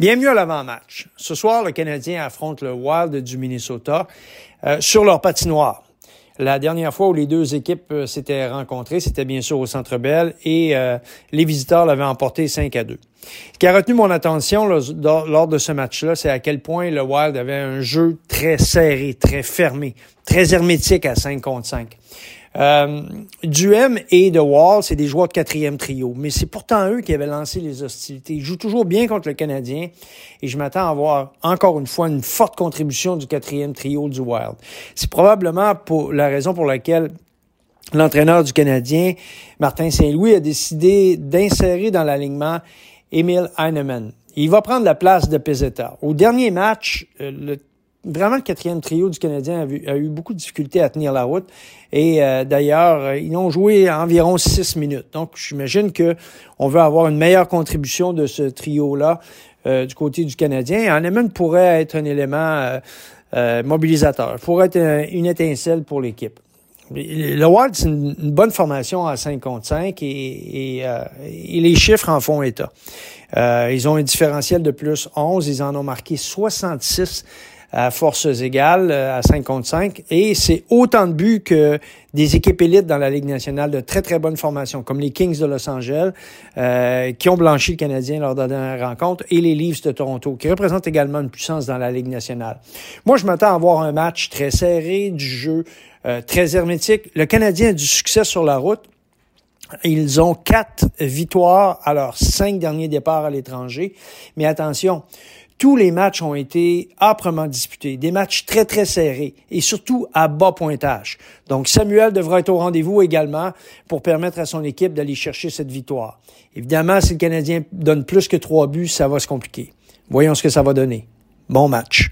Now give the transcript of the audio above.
Bienvenue à l'avant-match. Ce soir, le Canadien affronte le Wild du Minnesota euh, sur leur patinoire. La dernière fois où les deux équipes euh, s'étaient rencontrées, c'était bien sûr au Centre Bell et euh, les visiteurs l'avaient emporté 5 à 2. Ce qui a retenu mon attention lors de ce match-là, c'est à quel point le Wild avait un jeu très serré, très fermé, très hermétique à 5 contre 5. Euh, Duhem et The Wall, c'est des joueurs de quatrième trio, mais c'est pourtant eux qui avaient lancé les hostilités. Ils jouent toujours bien contre le Canadien et je m'attends à voir encore une fois une forte contribution du quatrième trio du Wild. C'est probablement pour la raison pour laquelle l'entraîneur du Canadien, Martin Saint-Louis, a décidé d'insérer dans l'alignement Emil Heinemann. Il va prendre la place de Peseta. Au dernier match, euh, le vraiment le quatrième trio du Canadien a, eu beaucoup de difficultés à tenir la route. Et euh, d'ailleurs, euh, ils ont joué environ six minutes. Donc, j'imagine que on veut avoir une meilleure contribution de ce trio-là euh, du côté du Canadien. Hanneman pourrait être un élément mobilisateur, pourrait être une étincelle pour l'équipe. Le Wild, c'est une, bonne formation à 5 contre 5 et, et, et les chiffres en font état. ils ont un différentiel de plus 11, ils en ont marqué 66 à forces égales, euh, à 5 contre 5. Et c'est autant de buts que des équipes élites dans la Ligue nationale de très, très bonne formation, comme les Kings de Los Angeles, euh, qui ont blanchi le Canadien lors de la dernière rencontre, et les Leafs de Toronto, qui représentent également une puissance dans la Ligue nationale. Moi, je m'attends à avoir un match très serré, du jeu euh, très hermétique. Le Canadien a du succès sur la route. Ils ont quatre victoires à leurs cinq derniers départs à l'étranger. Mais attention, tous les matchs ont été âprement disputés, des matchs très très serrés et surtout à bas pointage. Donc Samuel devra être au rendez-vous également pour permettre à son équipe d'aller chercher cette victoire. Évidemment, si le Canadien donne plus que trois buts, ça va se compliquer. Voyons ce que ça va donner. Bon match.